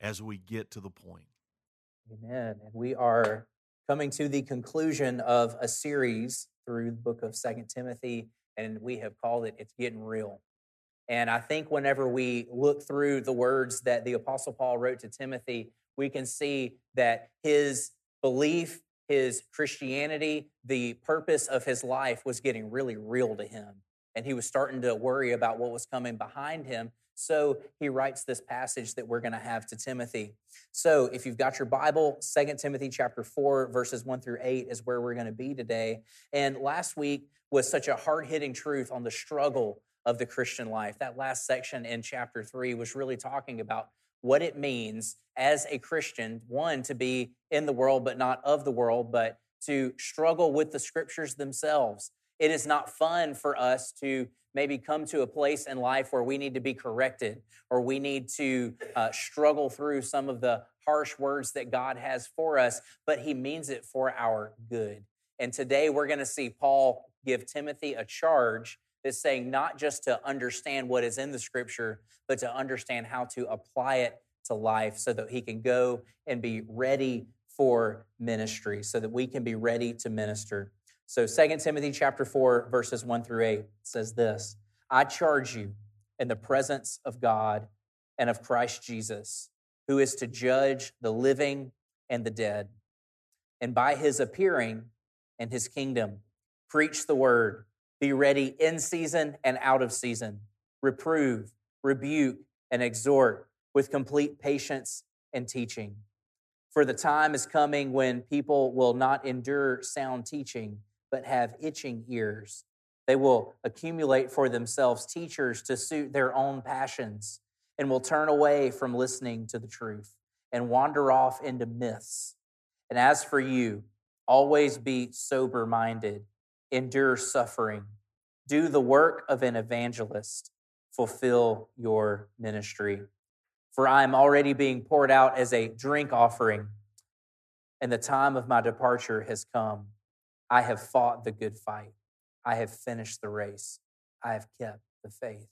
as we get to the point. Amen. And we are coming to the conclusion of a series through the book of Second Timothy, and we have called it It's Getting Real. And I think whenever we look through the words that the Apostle Paul wrote to Timothy, we can see that his belief, his Christianity, the purpose of his life was getting really real to him. And he was starting to worry about what was coming behind him. So he writes this passage that we're going to have to Timothy. So if you've got your Bible, Second Timothy chapter 4, verses 1 through 8 is where we're going to be today. And last week was such a hard hitting truth on the struggle of the Christian life. That last section in chapter 3 was really talking about what it means as a Christian, one, to be in the world, but not of the world, but to struggle with the scriptures themselves. It is not fun for us to maybe come to a place in life where we need to be corrected or we need to uh, struggle through some of the harsh words that God has for us, but He means it for our good. And today we're going to see Paul give Timothy a charge that's saying not just to understand what is in the scripture, but to understand how to apply it to life so that he can go and be ready for ministry, so that we can be ready to minister. So 2 Timothy chapter 4, verses 1 through 8 says this I charge you in the presence of God and of Christ Jesus, who is to judge the living and the dead. And by his appearing and his kingdom, preach the word, be ready in season and out of season, reprove, rebuke, and exhort with complete patience and teaching. For the time is coming when people will not endure sound teaching but have itching ears. They will accumulate for themselves teachers to suit their own passions and will turn away from listening to the truth and wander off into myths. And as for you, always be sober minded, endure suffering, do the work of an evangelist, fulfill your ministry. For I am already being poured out as a drink offering, and the time of my departure has come. I have fought the good fight. I have finished the race. I have kept the faith.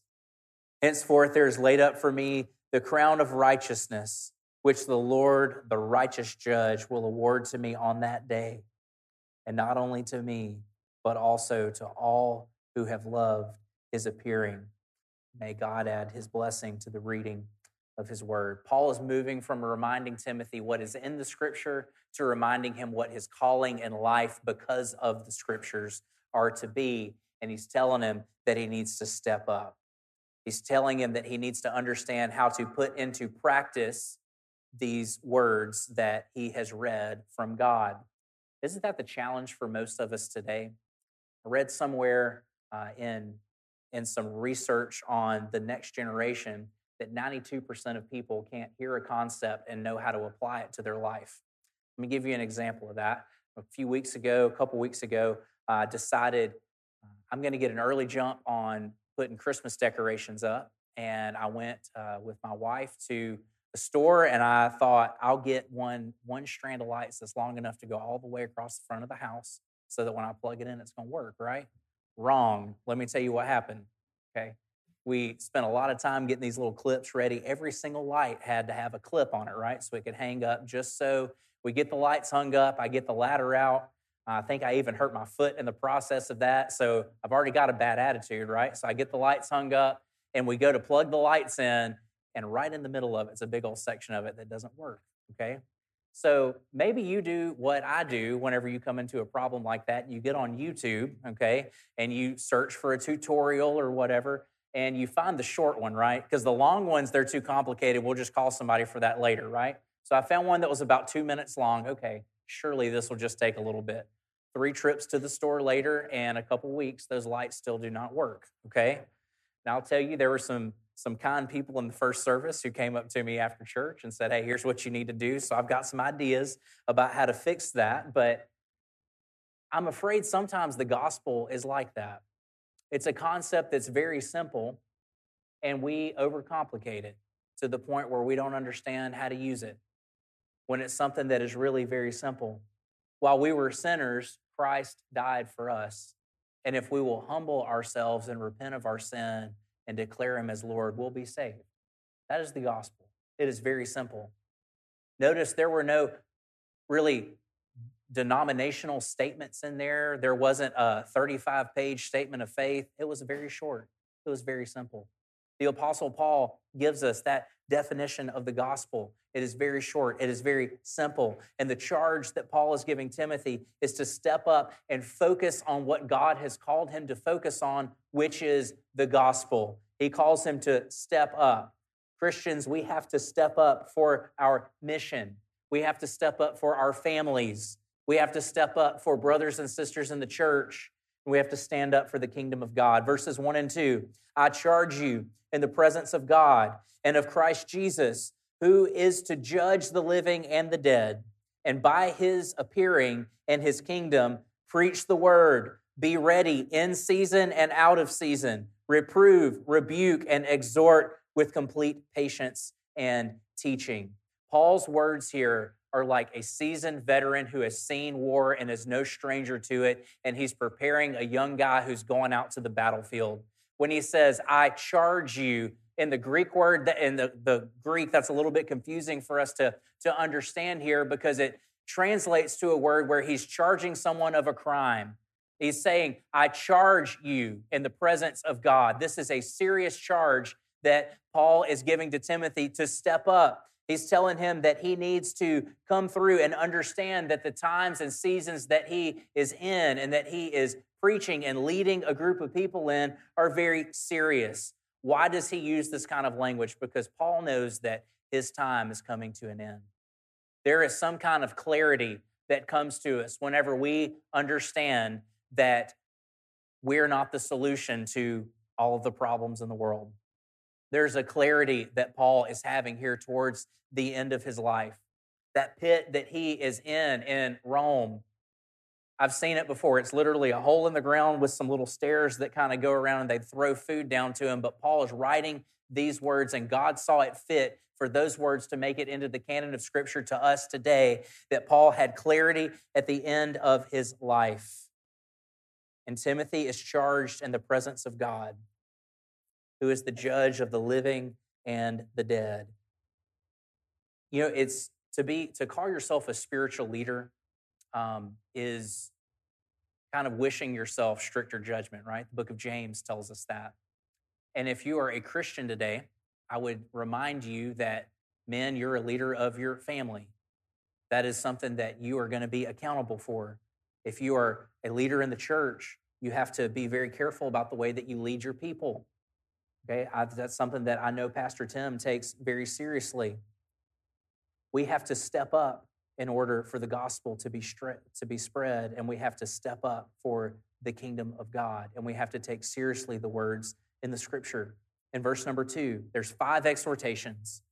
Henceforth, there is laid up for me the crown of righteousness, which the Lord, the righteous judge, will award to me on that day. And not only to me, but also to all who have loved his appearing. May God add his blessing to the reading of his word. Paul is moving from reminding Timothy what is in the scripture to reminding him what his calling in life because of the scriptures are to be. And he's telling him that he needs to step up. He's telling him that he needs to understand how to put into practice these words that he has read from God. Isn't that the challenge for most of us today? I read somewhere uh, in, in some research on the next generation that 92% of people can't hear a concept and know how to apply it to their life. Let me give you an example of that. A few weeks ago, a couple weeks ago, I decided uh, I'm going to get an early jump on putting Christmas decorations up. And I went uh, with my wife to the store and I thought I'll get one one strand of lights that's long enough to go all the way across the front of the house so that when I plug it in, it's going to work, right? Wrong. Let me tell you what happened. Okay we spent a lot of time getting these little clips ready. Every single light had to have a clip on it, right? So it could hang up just so we get the lights hung up. I get the ladder out. I think I even hurt my foot in the process of that. So I've already got a bad attitude, right? So I get the lights hung up and we go to plug the lights in, and right in the middle of it, it's a big old section of it that doesn't work, okay? So maybe you do what I do whenever you come into a problem like that. You get on YouTube, okay, and you search for a tutorial or whatever and you find the short one, right? Because the long ones, they're too complicated. We'll just call somebody for that later, right? So I found one that was about two minutes long. Okay, surely this will just take a little bit. Three trips to the store later and a couple weeks, those lights still do not work, okay? Now I'll tell you, there were some some kind people in the first service who came up to me after church and said, Hey, here's what you need to do. So I've got some ideas about how to fix that. But I'm afraid sometimes the gospel is like that. It's a concept that's very simple, and we overcomplicate it to the point where we don't understand how to use it when it's something that is really very simple. While we were sinners, Christ died for us. And if we will humble ourselves and repent of our sin and declare Him as Lord, we'll be saved. That is the gospel. It is very simple. Notice there were no really denominational statements in there. There wasn't a 35 page statement of faith. It was very short, it was very simple. The Apostle Paul gives us that definition of the gospel. It is very short, it is very simple. And the charge that Paul is giving Timothy is to step up and focus on what God has called him to focus on, which is the gospel. He calls him to step up. Christians, we have to step up for our mission. We have to step up for our families. We have to step up for brothers and sisters in the church. We have to stand up for the kingdom of God. Verses 1 and 2 I charge you in the presence of God and of Christ Jesus, who is to judge the living and the dead, and by his appearing and his kingdom, preach the word. Be ready in season and out of season. Reprove, rebuke, and exhort with complete patience and teaching. Paul's words here are like a seasoned veteran who has seen war and is no stranger to it, and he's preparing a young guy who's going out to the battlefield. When he says, I charge you, in the Greek word, in the, the Greek, that's a little bit confusing for us to, to understand here because it translates to a word where he's charging someone of a crime. He's saying, I charge you in the presence of God. This is a serious charge that Paul is giving to Timothy to step up He's telling him that he needs to come through and understand that the times and seasons that he is in and that he is preaching and leading a group of people in are very serious. Why does he use this kind of language? Because Paul knows that his time is coming to an end. There is some kind of clarity that comes to us whenever we understand that we're not the solution to all of the problems in the world. There's a clarity that Paul is having here towards the end of his life. That pit that he is in in Rome, I've seen it before. It's literally a hole in the ground with some little stairs that kind of go around and they throw food down to him. But Paul is writing these words, and God saw it fit for those words to make it into the canon of Scripture to us today that Paul had clarity at the end of his life. And Timothy is charged in the presence of God who is the judge of the living and the dead. You know, it's to be to call yourself a spiritual leader um, is kind of wishing yourself stricter judgment, right? The book of James tells us that. And if you are a Christian today, I would remind you that men, you're a leader of your family. That is something that you are going to be accountable for. If you are a leader in the church, you have to be very careful about the way that you lead your people. Okay, I, that's something that I know Pastor Tim takes very seriously. We have to step up in order for the gospel to be to be spread, and we have to step up for the kingdom of God, and we have to take seriously the words in the Scripture. In verse number two, there's five exhortations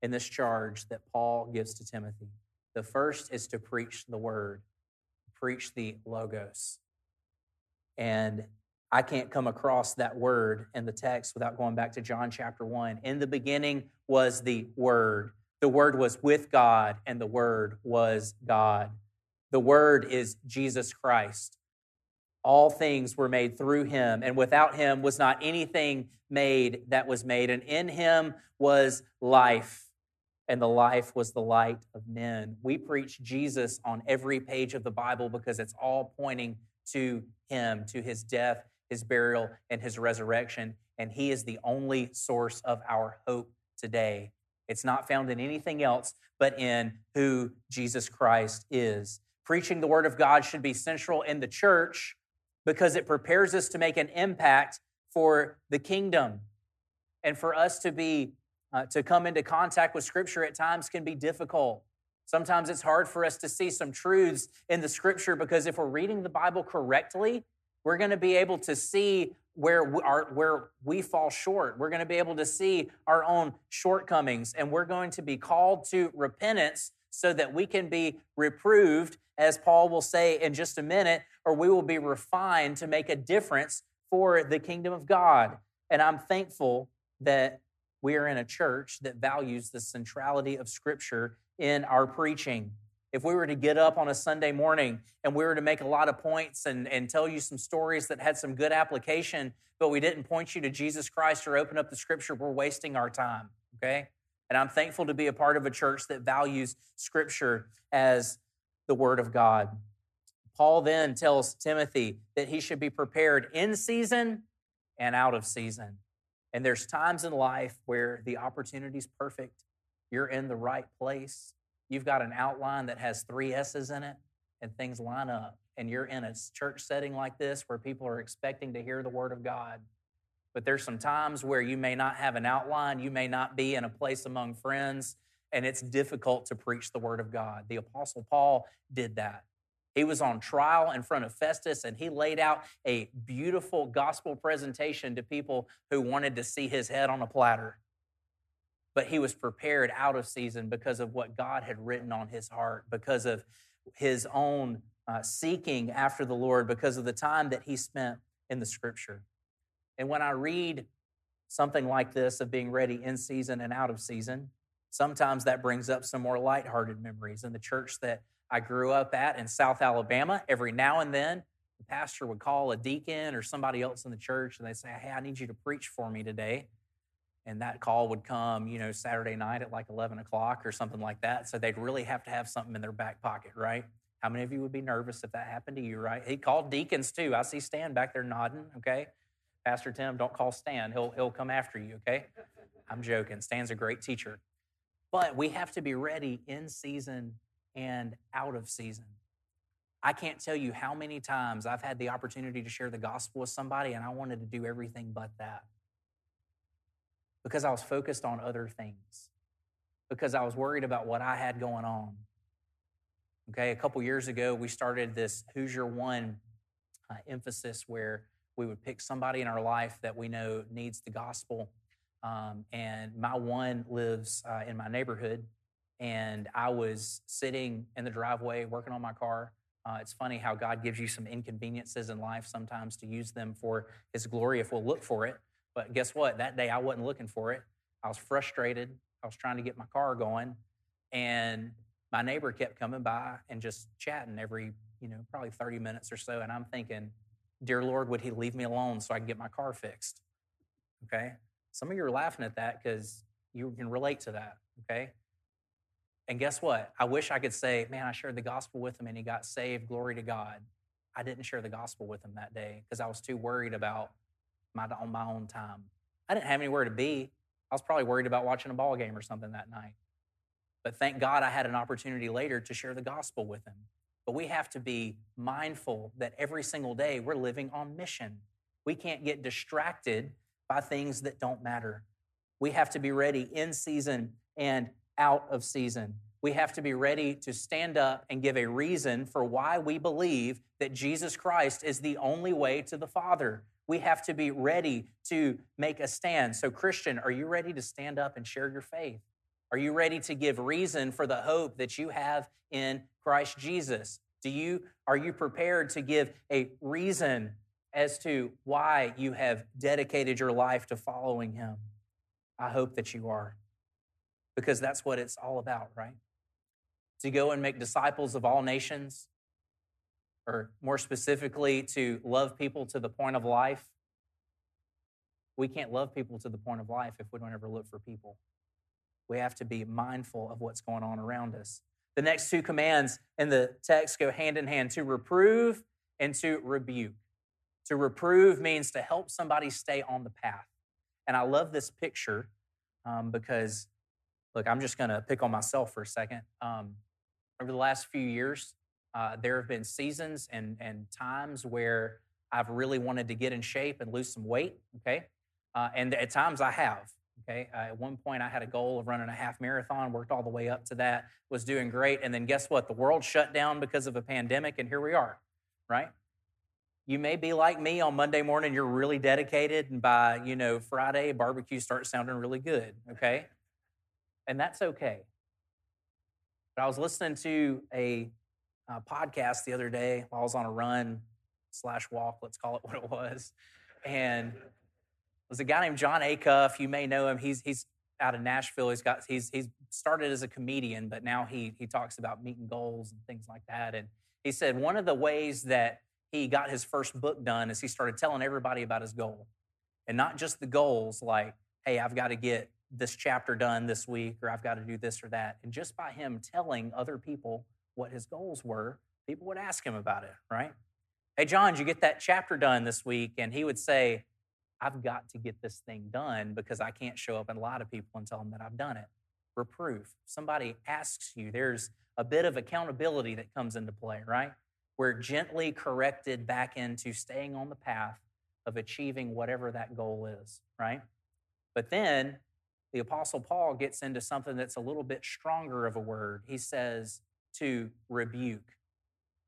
in this charge that Paul gives to Timothy. The first is to preach the word, preach the logos. And I can't come across that word in the text without going back to John chapter 1. In the beginning was the Word. The Word was with God, and the Word was God. The Word is Jesus Christ. All things were made through him, and without him was not anything made that was made. And in him was life, and the life was the light of men. We preach Jesus on every page of the Bible because it's all pointing to him, to his death his burial, and his resurrection. And he is the only source of our hope today. It's not found in anything else but in who Jesus Christ is. Preaching the word of God should be central in the church because it prepares us to make an impact for the kingdom. And for us to be uh, to come into contact with scripture at times can be difficult. Sometimes it's hard for us to see some truths in the scripture because if we're reading the Bible correctly, We're going to be able to see where we, are, where we fall short. We're going to be able to see our own shortcomings, and we're going to be called to repentance so that we can be reproved, as Paul will say in just a minute, or we will be refined to make a difference for the kingdom of God. And I'm thankful that we are in a church that values the centrality of Scripture in our preaching. If we were to get up on a Sunday morning and we were to make a lot of points and, and tell you some stories that had some good application, but we didn't point you to Jesus Christ or open up the Scripture, we're wasting our time, okay? And I'm thankful to be a part of a church that values Scripture as the Word of God. Paul then tells Timothy that he should be prepared in season and out of season. And there's times in life where the opportunity is perfect. You're in the right place. You've got an outline that has three S's in it, and things line up. And you're in a church setting like this where people are expecting to hear the Word of God. But there's some times where you may not have an outline, you may not be in a place among friends, and it's difficult to preach the Word of God. The Apostle Paul did that. He was on trial in front of Festus and he laid out a beautiful gospel presentation to people who wanted to see his head on a platter. But he was prepared out of season because of what God had written on his heart, because of his own uh, seeking after the Lord, because of the time that he spent in the scripture. And when I read something like this of being ready in season and out of season, sometimes that brings up some more lighthearted memories in the church that I grew up at in South Alabama. Every now and then, the pastor would call a deacon or somebody else in the church and they'd say, Hey, I need you to preach for me today. And that call would come, you know, Saturday night at like 11 o'clock or something like that. So they'd really have to have something in their back pocket, right? How many of you would be nervous if that happened to you, right? He called deacons too. I see Stan back there nodding, okay? Pastor Tim, don't call Stan. He'll, he'll come after you, okay? I'm joking. Stan's a great teacher. But we have to be ready in season and out of season. I can't tell you how many times I've had the opportunity to share the gospel with somebody and I wanted to do everything but that because I was focused on other things, because I was worried about what I had going on. Okay, a couple years ago, we started this Who's Your One uh, emphasis where we would pick somebody in our life that we know needs the gospel. Um, and my one lives uh, in my neighborhood, and I was sitting in the driveway working on my car. Uh, it's funny how God gives you some inconveniences in life sometimes to use them for His glory if we'll look for it. But guess what? That day I wasn't looking for it. I was frustrated. I was trying to get my car going, and my neighbor kept coming by and just chatting every, you know, probably 30 minutes or so. And I'm thinking, Dear Lord, would He leave me alone so I can get my car fixed? Okay. Some of you are laughing at that because you can relate to that. Okay. And guess what? I wish I could say, man, I shared the gospel with him and he got saved. Glory to God. I didn't share the gospel with him that day because I was too worried about my on my own time. I didn't have anywhere to be. I was probably worried about watching a ball game or something that night. But thank God I had an opportunity later to share the gospel with him. But we have to be mindful that every single day we're living on mission. We can't get distracted by things that don't matter. We have to be ready in season and out of season. We have to be ready to stand up and give a reason for why we believe that Jesus Christ is the only way to the Father. We have to be ready to make a stand. So, Christian, are you ready to stand up and share your faith? Are you ready to give reason for the hope that you have in Christ Jesus? Do you are you prepared to give a reason as to why you have dedicated your life to following him? I hope that you are because that's what it's all about, right? To go and make disciples of all nations, or more specifically, to love people to the point of life. We can't love people to the point of life if we don't ever look for people. We have to be mindful of what's going on around us. The next two commands in the text go hand in hand to reprove and to rebuke. To reprove means to help somebody stay on the path. And I love this picture um, because look, I'm just going to pick on myself for a second. Um, over the last few years, uh, there have been seasons and, and times where I've really wanted to get in shape and lose some weight. Okay. Uh, and at times I have. Okay. Uh, at one point, I had a goal of running a half marathon, worked all the way up to that, was doing great. And then guess what? The world shut down because of a pandemic, and here we are, right? You may be like me on Monday morning, you're really dedicated, and by, you know, Friday, barbecue starts sounding really good, okay? And that's okay. But I was listening to a, a podcast the other day while I was on a run slash walk, let's call it what it was. And it was a guy named Jon Acuff. You may know him. He's he's out of Nashville. He's got he's he's started as a comedian, but now he he talks about meeting goals and things like that. And he said one of the ways that he got his first book done is he started telling everybody about his goal. And not just the goals like, hey, I've got to get this chapter done this week, or I've got to do this or that. And just by him telling other people what his goals were, people would ask him about it, right? Hey, Jon, you get that chapter done this week? And he would say, I've got to get this thing done because I can't show up and lie to people and tell them that I've done it. Reproof. Somebody asks you, there's a bit of accountability that comes into play, right? We're gently corrected back into staying on the path of achieving whatever that goal is, right? But then the Apostle Paul gets into something that's a little bit stronger of a word. He says to rebuke.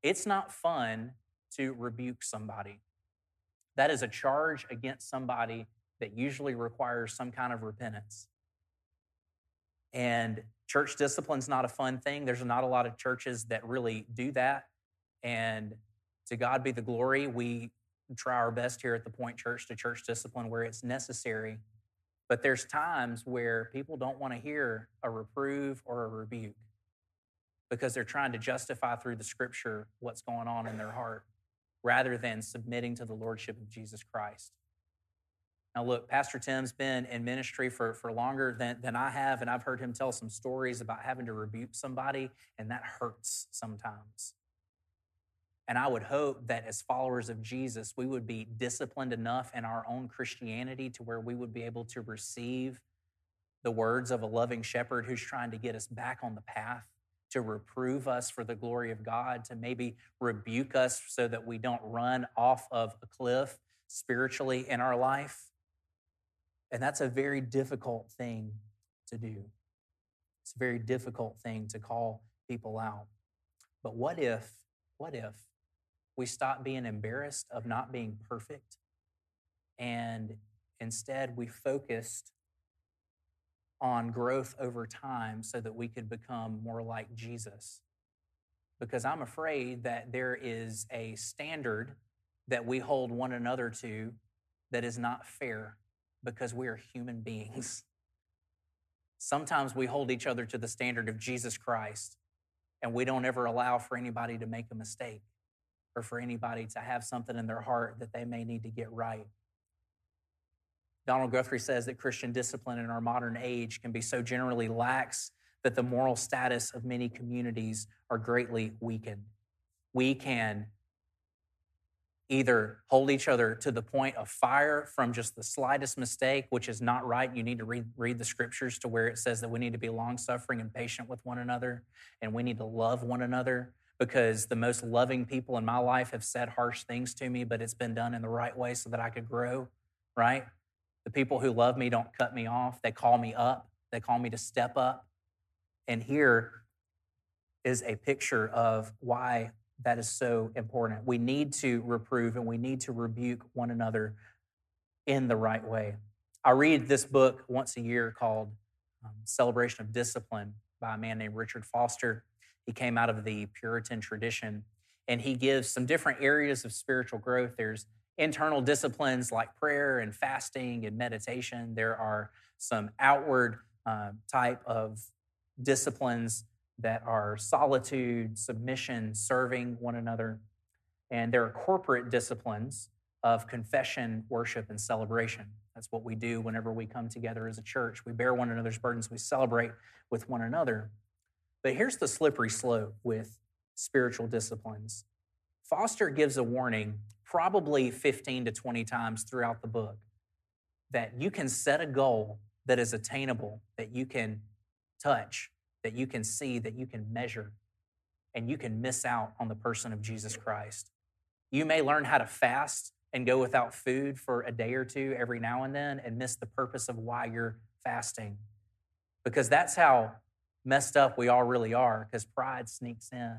It's not fun to rebuke somebody. That is a charge against somebody that usually requires some kind of repentance. And church discipline is not a fun thing. There's not a lot of churches that really do that. And to God be the glory, we try our best here at the Point Church to church discipline where it's necessary. But there's times where people don't want to hear a reprove or a rebuke because they're trying to justify through the scripture what's going on in their heart rather than submitting to the lordship of Jesus Christ. Now, look, Pastor Tim's been in ministry for, for longer than, than I have, and I've heard him tell some stories about having to rebuke somebody, and that hurts sometimes. And I would hope that as followers of Jesus, we would be disciplined enough in our own Christianity to where we would be able to receive the words of a loving shepherd who's trying to get us back on the path to reprove us for the glory of God, to maybe rebuke us so that we don't run off of a cliff spiritually in our life. And that's a very difficult thing to do. It's a very difficult thing to call people out. But what if, what if we stop being embarrassed of not being perfect and instead we focused on growth over time so that we could become more like Jesus. Because I'm afraid that there is a standard that we hold one another to that is not fair because we are human beings. Sometimes we hold each other to the standard of Jesus Christ and we don't ever allow for anybody to make a mistake or for anybody to have something in their heart that they may need to get right. Donald Guthrie says that Christian discipline in our modern age can be so generally lax that the moral status of many communities are greatly weakened. We can either hold each other to the point of fire from just the slightest mistake, which is not right. You need to read, read the scriptures to where it says that we need to be long suffering and patient with one another, and we need to love one another because the most loving people in my life have said harsh things to me, but it's been done in the right way so that I could grow, right? The people who love me don't cut me off. They call me up, they call me to step up. And here is a picture of why that is so important. We need to reprove and we need to rebuke one another in the right way. I read this book once a year called um, Celebration of Discipline by a man named Richard Foster. He came out of the Puritan tradition and he gives some different areas of spiritual growth. There's internal disciplines like prayer and fasting and meditation. There are some outward uh, type of disciplines that are solitude, submission, serving one another. And there are corporate disciplines of confession, worship, and celebration. That's what we do whenever we come together as a church. We bear one another's burdens, we celebrate with one another. But here's the slippery slope with spiritual disciplines Foster gives a warning probably 15 to 20 times throughout the book that you can set a goal that is attainable, that you can touch, that you can see, that you can measure, and you can miss out on the person of Jesus Christ. You may learn how to fast and go without food for a day or two every now and then and miss the purpose of why you're fasting. Because that's how messed up we all really are, because pride sneaks in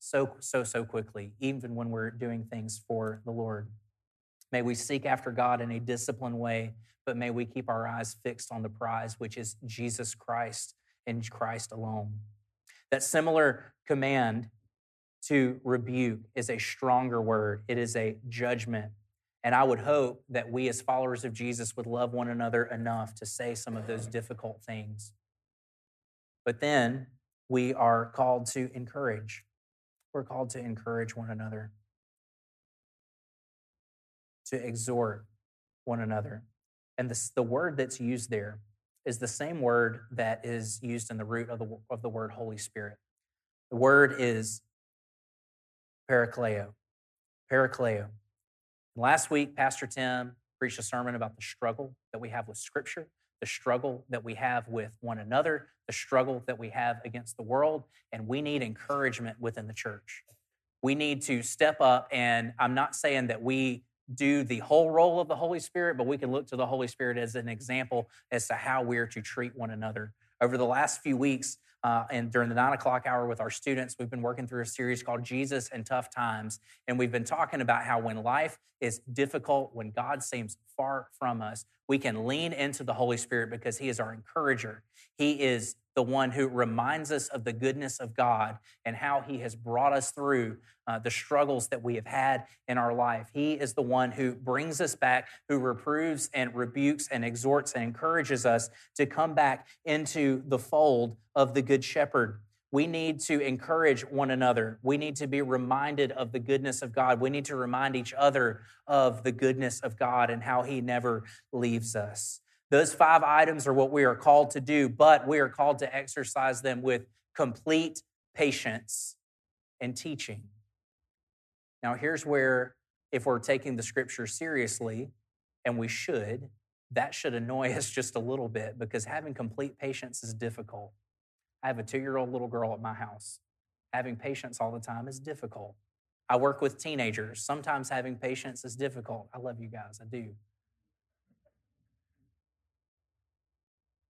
so, so, so quickly, even when we're doing things for the Lord. May we seek after God in a disciplined way, but may we keep our eyes fixed on the prize, which is Jesus Christ and Christ alone. That similar command to rebuke is a stronger word, it is a judgment. And I would hope that we, as followers of Jesus, would love one another enough to say some of those difficult things. But then we are called to encourage. We're called to encourage one another, to exhort one another. And this, the word that's used there is the same word that is used in the root of the, of the word Holy Spirit. The word is parakleo. Parakleo. Last week, Pastor Tim preached a sermon about the struggle that we have with Scripture, the struggle that we have with one another, the struggle that we have against the world, and we need encouragement within the church. We need to step up, and I'm not saying that we do the whole role of the Holy Spirit, but we can look to the Holy Spirit as an example as to how we're to treat one another. Over the last few weeks, uh, and during the nine o'clock hour with our students, we've been working through a series called Jesus and Tough Times. And we've been talking about how when life is difficult, when God seems far from us, we can lean into the Holy Spirit because He is our encourager. He is the one who reminds us of the goodness of God and how He has brought us through uh, the struggles that we have had in our life. He is the one who brings us back, who reproves and rebukes and exhorts and encourages us to come back into the fold of the Good Shepherd. We need to encourage one another. We need to be reminded of the goodness of God. We need to remind each other of the goodness of God and how He never leaves us. Those five items are what we are called to do, but we are called to exercise them with complete patience and teaching. Now, here's where, if we're taking the scripture seriously, and we should, that should annoy us just a little bit because having complete patience is difficult. I have a two year old little girl at my house. Having patience all the time is difficult. I work with teenagers. Sometimes having patience is difficult. I love you guys, I do.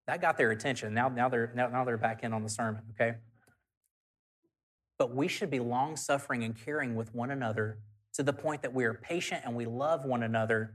That got their attention. Now, now, they're, now, now they're back in on the sermon, okay? But we should be long suffering and caring with one another to the point that we are patient and we love one another.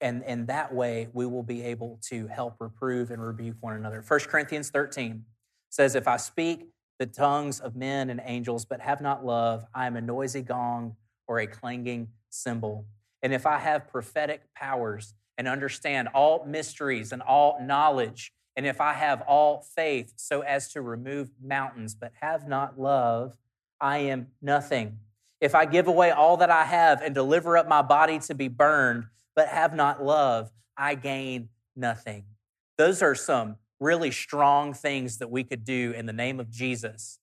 And in that way, we will be able to help reprove and rebuke one another. 1 Corinthians 13 says, If I speak the tongues of men and angels, but have not love, I am a noisy gong or a clanging cymbal. And if I have prophetic powers and understand all mysteries and all knowledge. And if I have all faith so as to remove mountains, but have not love, I am nothing. If I give away all that I have and deliver up my body to be burned, but have not love, I gain nothing. Those are some really strong things that we could do in the name of Jesus.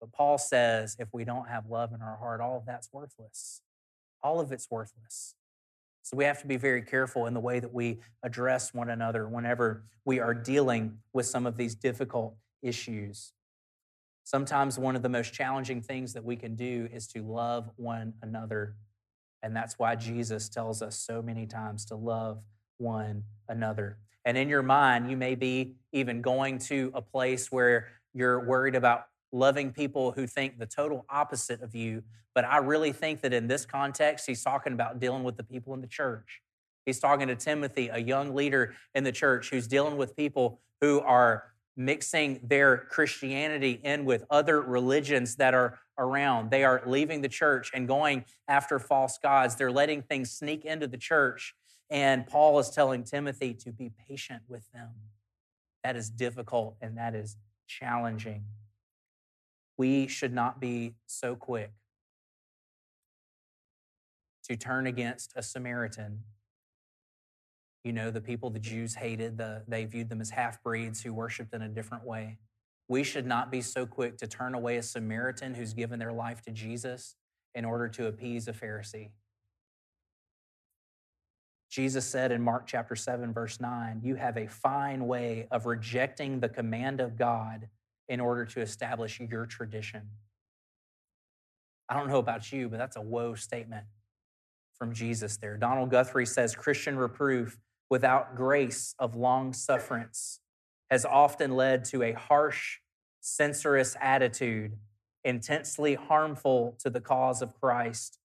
But Paul says if we don't have love in our heart, all of that's worthless. All of it's worthless. So we have to be very careful in the way that we address one another whenever we are dealing with some of these difficult issues. Sometimes one of the most challenging things that we can do is to love one another. And that's why Jesus tells us so many times to love one another. And in your mind, you may be even going to a place where you're worried about loving people who think the total opposite of you. But I really think that in this context, he's talking about dealing with the people in the church. He's talking to Timothy, a young leader in the church who's dealing with people who are mixing their Christianity in with other religions that are around. They are leaving the church and going after false gods. They're letting things sneak into the church. And Paul is telling Timothy to be patient with them. That is difficult and that is challenging we should not be so quick to turn against a Samaritan. You know, the people the Jews hated, the, they viewed them as half breeds who worshiped in a different way. We should not be so quick to turn away a Samaritan who's given their life to Jesus in order to appease a Pharisee. Jesus said in Mark chapter 7, verse 9, You have a fine way of rejecting the command of God in order to establish your tradition. I don't know about you, but that's a woe statement from Jesus there. Donald Guthrie says Christian reproof without grace of long sufferance has often led to a harsh, censorious attitude intensely harmful to the cause of Christ.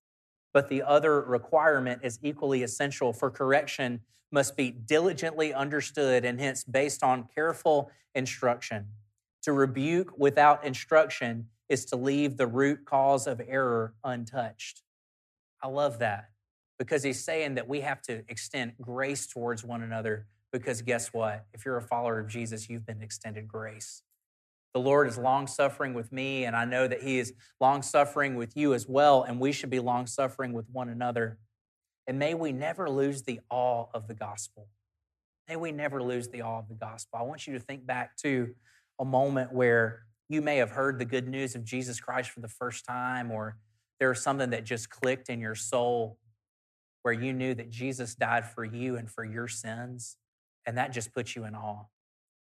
But the other requirement is equally essential for correction must be diligently understood and hence based on careful instruction. To rebuke without instruction is to leave the root cause of error untouched. I love that because he's saying that we have to extend grace towards one another because guess what? If you're a follower of Jesus, you've been extended grace. The Lord is long suffering with me, and I know that He is long suffering with you as well, and we should be long suffering with one another. And may we never lose the awe of the gospel. May we never lose the awe of the gospel. I want you to think back to a moment where you may have heard the good news of Jesus Christ for the first time, or there was something that just clicked in your soul where you knew that Jesus died for you and for your sins, and that just puts you in awe.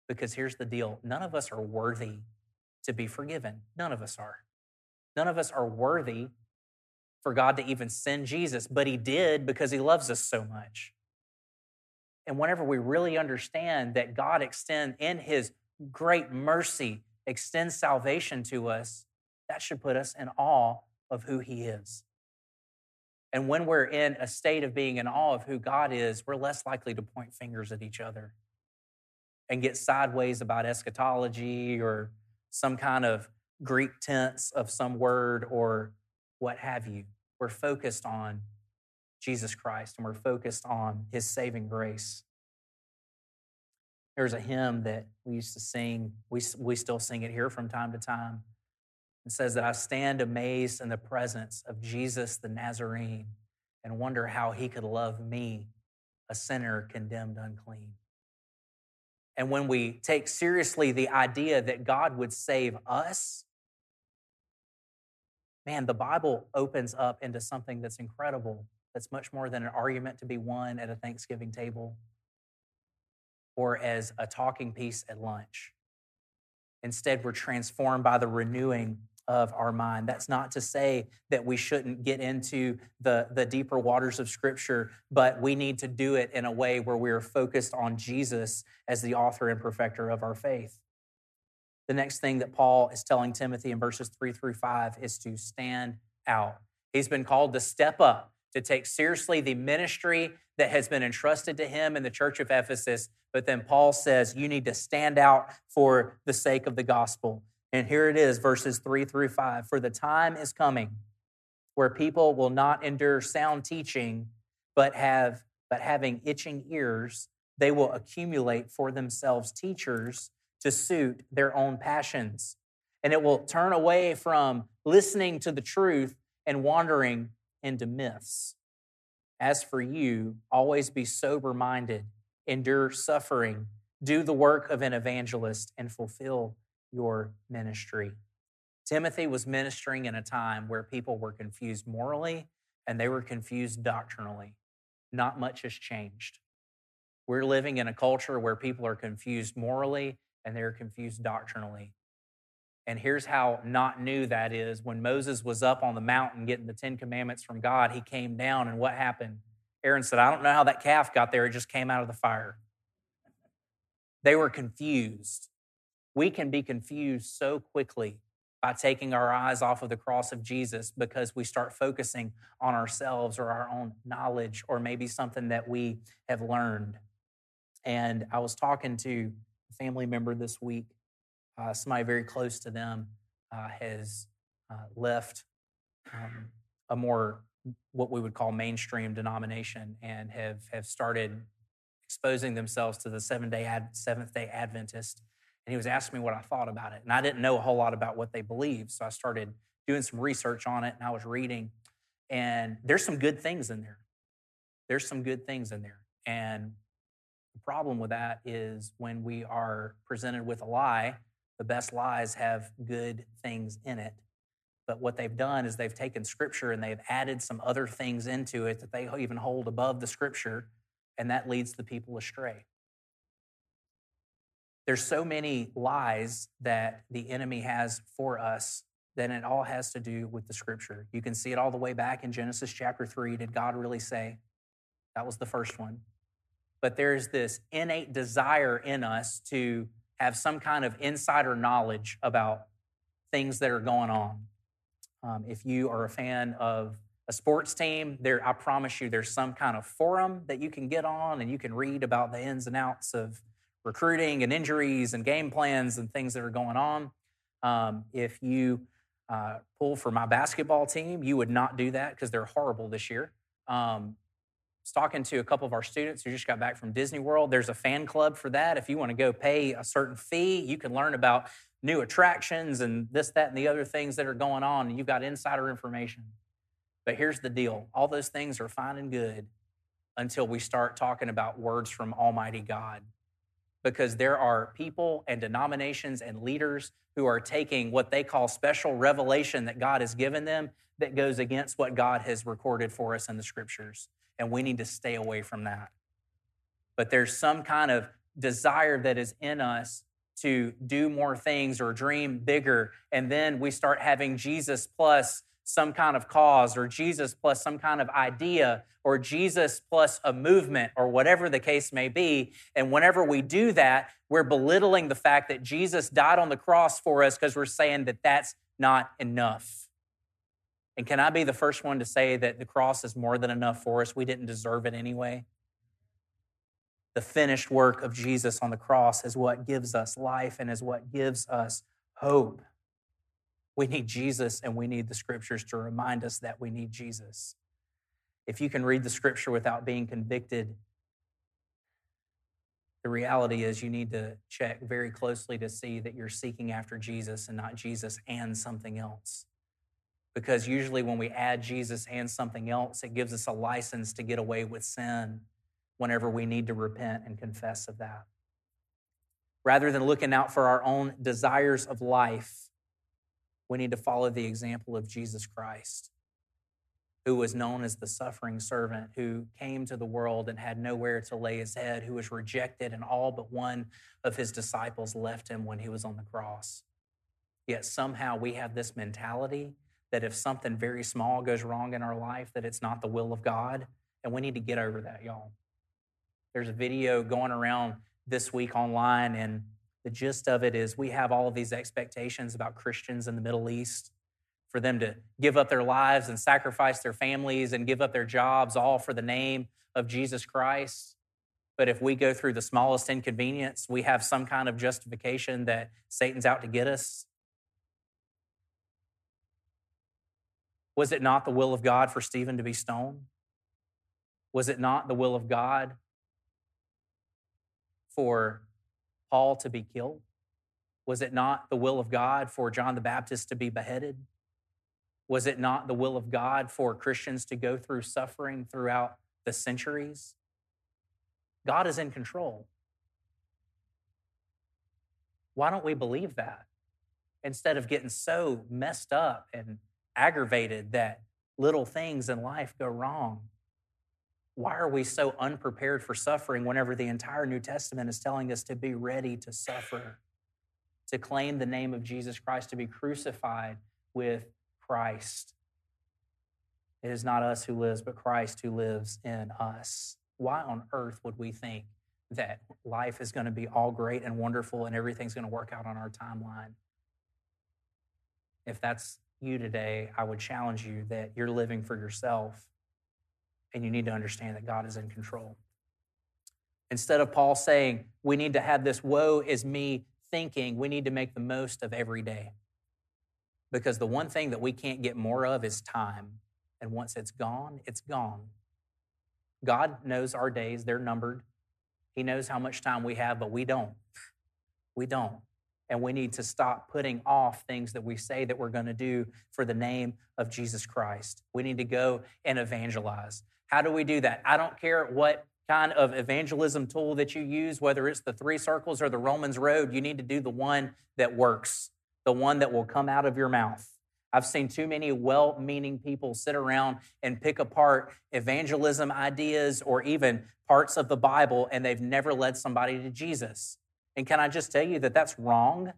Because here's the deal none of us are worthy to be forgiven. None of us are. None of us are worthy for God to even send Jesus, but He did because He loves us so much. And whenever we really understand that God extend in His great mercy extends salvation to us, that should put us in awe of who He is. And when we're in a state of being in awe of who God is, we're less likely to point fingers at each other and get sideways about eschatology or some kind of Greek tense of some word or what have you. We're focused on Jesus Christ and we're focused on his saving grace. There's a hymn that we used to sing, we, we still sing it here from time to time. It says that I stand amazed in the presence of Jesus the Nazarene and wonder how he could love me, a sinner condemned unclean. And when we take seriously the idea that God would save us, man, the Bible opens up into something that's incredible, that's much more than an argument to be won at a Thanksgiving table or as a talking piece at lunch. Instead, we're transformed by the renewing of our mind. That's not to say that we shouldn't get into the, the deeper waters of Scripture, but we need to do it in a way where we are focused on Jesus as the author and perfecter of our faith. The next thing that Paul is telling Timothy in verses three through five is to stand out. He's been called to step up, to take seriously the ministry that has been entrusted to him in the church of Ephesus. But then Paul says, you need to stand out for the sake of the gospel. And here it is, verses three through five. For the time is coming where people will not endure sound teaching, but have but having itching ears, they will accumulate for themselves teachers to suit their own passions. And it will turn away from listening to the truth and wandering into myths. As for you, always be sober minded, endure suffering, do the work of an evangelist, and fulfill your ministry. Timothy was ministering in a time where people were confused morally and they were confused doctrinally. Not much has changed. We're living in a culture where people are confused morally and they're confused doctrinally. And here's how not new that is. When Moses was up on the mountain getting the Ten Commandments from God, he came down, and what happened? Aaron said, I don't know how that calf got there, it just came out of the fire. They were confused we can be confused so quickly by taking our eyes off of the cross of Jesus because we start focusing on ourselves or our own knowledge or maybe something that we have learned. And I was talking to a family member this week, uh, somebody very close to them uh, has uh, left um, a more what we would call mainstream denomination and have have started exposing themselves to the seven day Ad, seventh day Adventist and he was asking me what I thought about it. And I didn't know a whole lot about what they believe. So I started doing some research on it and I was reading. And there's some good things in there. There's some good things in there. And the problem with that is when we are presented with a lie, the best lies have good things in it. But what they've done is they've taken scripture and they've added some other things into it that they even hold above the scripture, and that leads the people astray. There's so many lies that the enemy has for us that it all has to do with the scripture. You can see it all the way back in Genesis chapter 3. Did God really say? That was the first one. But there's this innate desire in us to have some kind of insider knowledge about things that are going on. Um, if you are a fan of a sports team, there I promise you there's some kind of forum that you can get on and you can read about the ins and outs of recruiting and injuries and game plans and things that are going on. Um, if you uh, pull for my basketball team, you would not do that because they're horrible this year. Um, was talking to a couple of our students who just got back from Disney World. There's a fan club for that. If you want to go pay a certain fee, you can learn about new attractions and this, that, and the other things that are going on, you've got insider information. But here's the deal all those things are fine and good until we start talking about words from Almighty God. Because there are people and denominations and leaders who are taking what they call special revelation that God has given them that goes against what God has recorded for us in the scriptures and we need to stay away from that. But there's some kind of desire that is in us to do more things or dream bigger. And then we start having Jesus plus some kind of cause or Jesus plus some kind of idea or Jesus plus a movement or whatever the case may be. And whenever we do that, we're belittling the fact that Jesus died on the cross for us because we're saying that that's not enough. And can I be the first one to say that the cross is more than enough for us? We didn't deserve it anyway. The finished work of Jesus on the cross is what gives us life and is what gives us hope. We need Jesus and we need the scriptures to remind us that we need Jesus. If you can read the scripture without being convicted, the reality is you need to check very closely to see that you're seeking after Jesus and not Jesus and something else because usually when we add Jesus and something else, it gives us a license to get away with sin whenever we need to repent and confess of that. Rather than looking out for our own desires of life, we need to follow the example of Jesus Christ, who was known as the suffering servant, who came to the world and had nowhere to lay his head, who was rejected, and all but one of his disciples left him when he was on the cross. Yet somehow we have this mentality that if something very small goes wrong in our life, that it's not the will of God. And we need to get over that, y'all. There's a video going around this week online, and the gist of it is we have all of these expectations about Christians in the Middle East for them to give up their lives and sacrifice their families and give up their jobs, all for the name of Jesus Christ. But if we go through the smallest inconvenience, we have some kind of justification that Satan's out to get us. Was it not the will of God for Stephen to be stoned? Was it not the will of God for Paul to be killed? Was it not the will of God for John the Baptist to be beheaded? Was it not the will of God for Christians to go through suffering throughout the centuries? God is in control. Why don't we believe that? Instead of getting so messed up and aggravated that little things in life go wrong. Why are we so unprepared for suffering whenever the entire New Testament is telling us to be ready to suffer, to claim the name of Jesus Christ, to be crucified with Christ? It is not us who lives, but Christ who lives in us. Why on earth would we think that life is going to be all great and wonderful and everything's going to work out on our timeline? If that's you today, I would challenge you that you're living for yourself and you need to understand that God is in control. Instead of Paul saying, we need to have this woe is me thinking, we need to make the most of every day. Because the one thing that we can't get more of is time. And once it's gone, it's gone. God knows our days, they're numbered. He knows how much time we have, but we don't. We don't and we need to stop putting off things that we say that we're going to do for the name of Jesus Christ. We need to go and evangelize. How do we do that? I don't care what kind of evangelism tool that you use, whether it's the three circles or the Romans road, you need to do the one that works, the one that will come out of your mouth. I've seen too many well meaning people sit around and pick apart evangelism ideas or even parts of the Bible, and they've never led somebody to Jesus. And can I just tell you that that's wrong?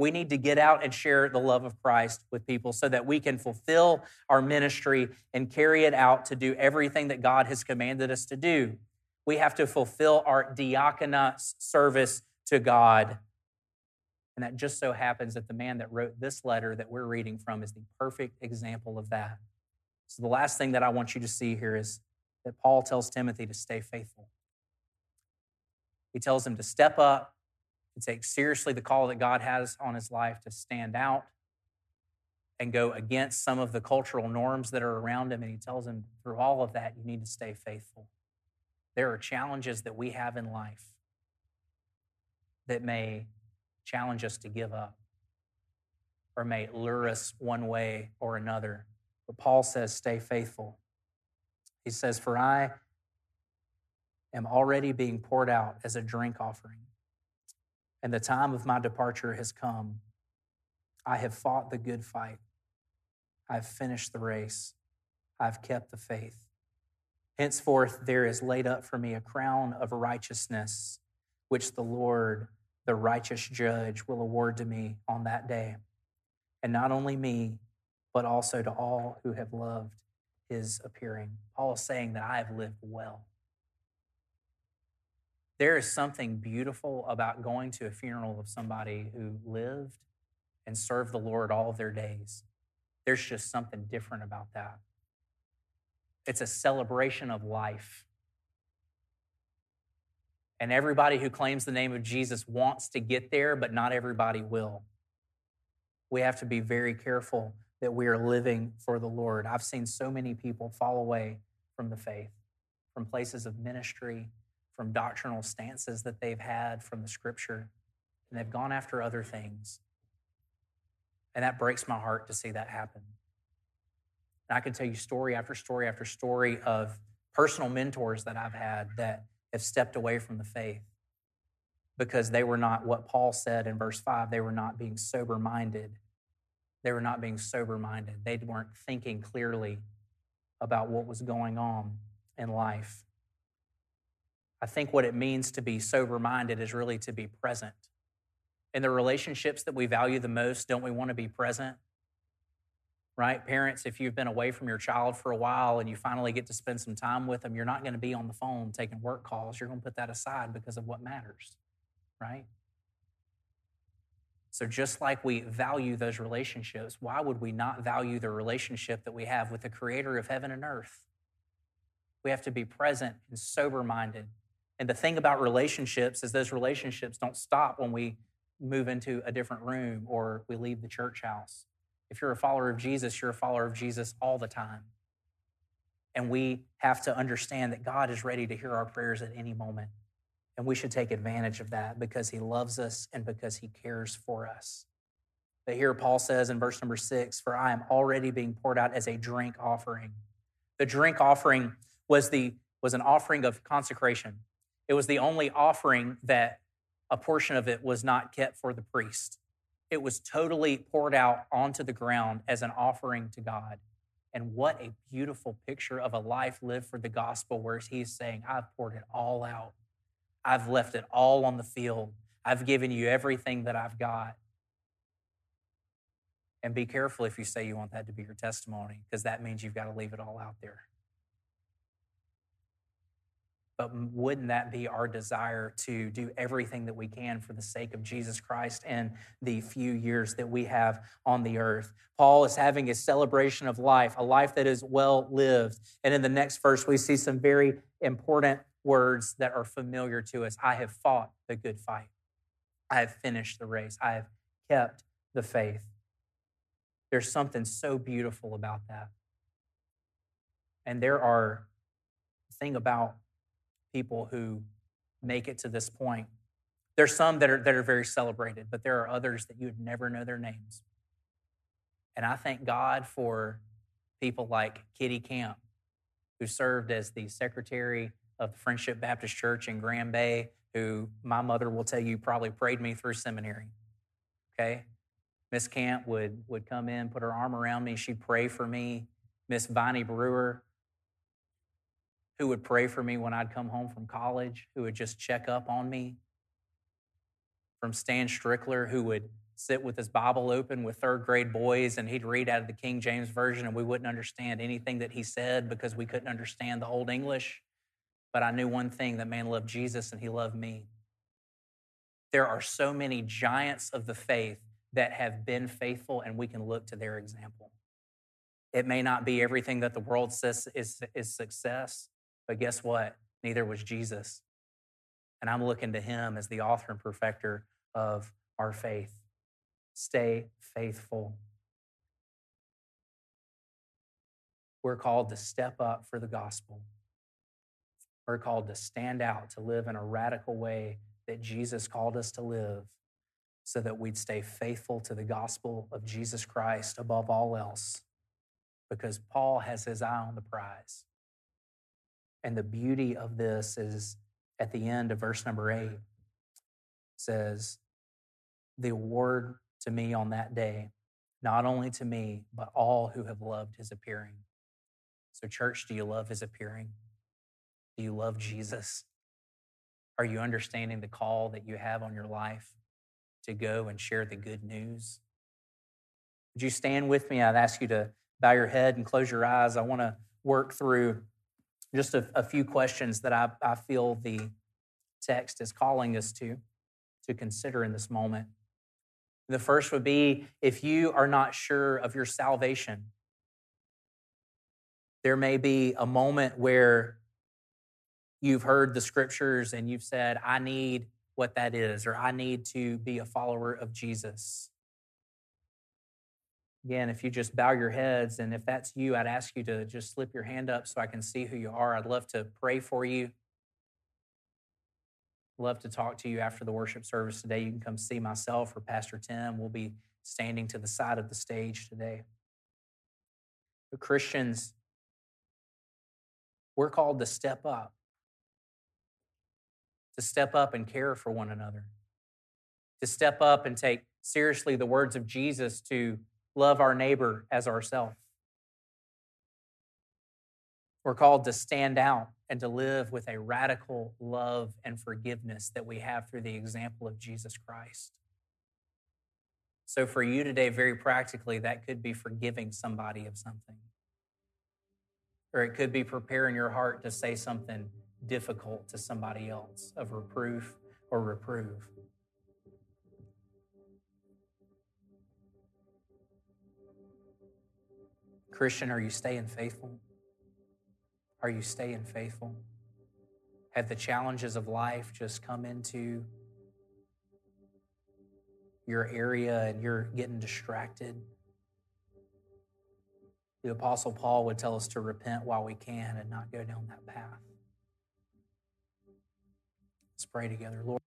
We need to get out and share the love of Christ with people so that we can fulfill our ministry and carry it out to do everything that God has commanded us to do. We have to fulfill our diakonos service to God. And that just so happens that the man that wrote this letter that we're reading from is the perfect example of that. So, the last thing that I want you to see here is that Paul tells Timothy to stay faithful. He tells him to step up, to take seriously the call that God has on his life, to stand out and go against some of the cultural norms that are around him. And he tells him through all of that, you need to stay faithful. There are challenges that we have in life that may challenge us to give up or may lure us one way or another. But Paul says, stay faithful. He says, For I am already being poured out as a drink offering, and the time of my departure has come. I have fought the good fight. I've finished the race. I've kept the faith. Henceforth, there is laid up for me a crown of righteousness, which the Lord, the righteous judge, will award to me on that day. And not only me, but also to all who have loved his appearing. Paul is saying that I have lived well. There is something beautiful about going to a funeral of somebody who lived and served the Lord all of their days. There's just something different about that. It's a celebration of life. And everybody who claims the name of Jesus wants to get there, but not everybody will. We have to be very careful that we are living for the Lord. I've seen so many people fall away from the faith, from places of ministry, from doctrinal stances that they've had from the scripture, and they've gone after other things. And that breaks my heart to see that happen. And I can tell you story after story after story of personal mentors that I've had that have stepped away from the faith because they were not what Paul said in verse 5 they were not being sober minded they were not being sober minded. They weren't thinking clearly about what was going on in life. I think what it means to be sober minded is really to be present. In the relationships that we value the most, don't we want to be present? Right? Parents, if you've been away from your child for a while and you finally get to spend some time with them, you're not going to be on the phone taking work calls. You're going to put that aside because of what matters, right? So, just like we value those relationships, why would we not value the relationship that we have with the creator of heaven and earth? We have to be present and sober minded. And the thing about relationships is those relationships don't stop when we move into a different room or we leave the church house. If you're a follower of Jesus, you're a follower of Jesus all the time. And we have to understand that God is ready to hear our prayers at any moment. And we should take advantage of that because he loves us and because he cares for us. But here Paul says in verse number six, For I am already being poured out as a drink offering. The drink offering was, the, was an offering of consecration. It was the only offering that a portion of it was not kept for the priest. It was totally poured out onto the ground as an offering to God. And what a beautiful picture of a life lived for the gospel, where he's saying, I've poured it all out I've left it all on the field. I've given you everything that I've got. And be careful if you say you want that to be your testimony, because that means you've got to leave it all out there. But wouldn't that be our desire to do everything that we can for the sake of Jesus Christ and the few years that we have on the earth? Paul is having a celebration of life, a life that is well lived. And in the next verse, we see some very important words that are familiar to us. I have fought the good fight. I have finished the race. I have kept the faith. There's something so beautiful about that. And there are thing about people who make it to this point. There's some that are that are very celebrated, but there are others that you would never know their names. And I thank God for people like Kitty Camp, who served as the secretary of the Friendship Baptist Church in Grand Bay, who my mother will tell you probably prayed me through seminary. Okay? Miss Camp would, would come in, put her arm around me, she'd pray for me. Miss Viney Brewer, who would pray for me when I'd come home from college, who would just check up on me. From Stan Strickler, who would sit with his Bible open with third grade boys and he'd read out of the King James Version and we wouldn't understand anything that he said because we couldn't understand the Old English. But I knew one thing that man loved Jesus and he loved me. There are so many giants of the faith that have been faithful, and we can look to their example. It may not be everything that the world says is, is success, but guess what? Neither was Jesus. And I'm looking to him as the author and perfecter of our faith. Stay faithful. We're called to step up for the gospel. We're called to stand out, to live in a radical way that Jesus called us to live so that we'd stay faithful to the gospel of Jesus Christ above all else because Paul has his eye on the prize. And the beauty of this is at the end of verse number eight says, The award to me on that day, not only to me, but all who have loved his appearing. So, church, do you love his appearing? Do you love Jesus? Are you understanding the call that you have on your life to go and share the good news? Would you stand with me? I'd ask you to bow your head and close your eyes. I want to work through just a, a few questions that I, I feel the text is calling us to to consider in this moment. The first would be if you are not sure of your salvation, there may be a moment where you've heard the scriptures and you've said, I need what that is, or I need to be a follower of Jesus. Again, if you just bow your heads, and if that's you, I'd ask you to just slip your hand up so I can see who you are. I'd love to pray for you. Love to talk to you after the worship service today. You can come see myself or Pastor Tim. We'll be standing to the side of the stage today. But Christians, we're called to step up, to step up and care for one another, to step up and take seriously the words of Jesus to love our neighbor as ourselves. We're called to stand out and to live with a radical love and forgiveness that we have through the example of Jesus Christ. So, for you today, very practically, that could be forgiving somebody of something. Or it could be preparing your heart to say something difficult to somebody else of reproof or reprove. Christian, are you staying faithful? Are you staying faithful? Have the challenges of life just come into your area and you're getting distracted? The Apostle Paul would tell us to repent while we can and not go down that path. Let's pray together. Lord.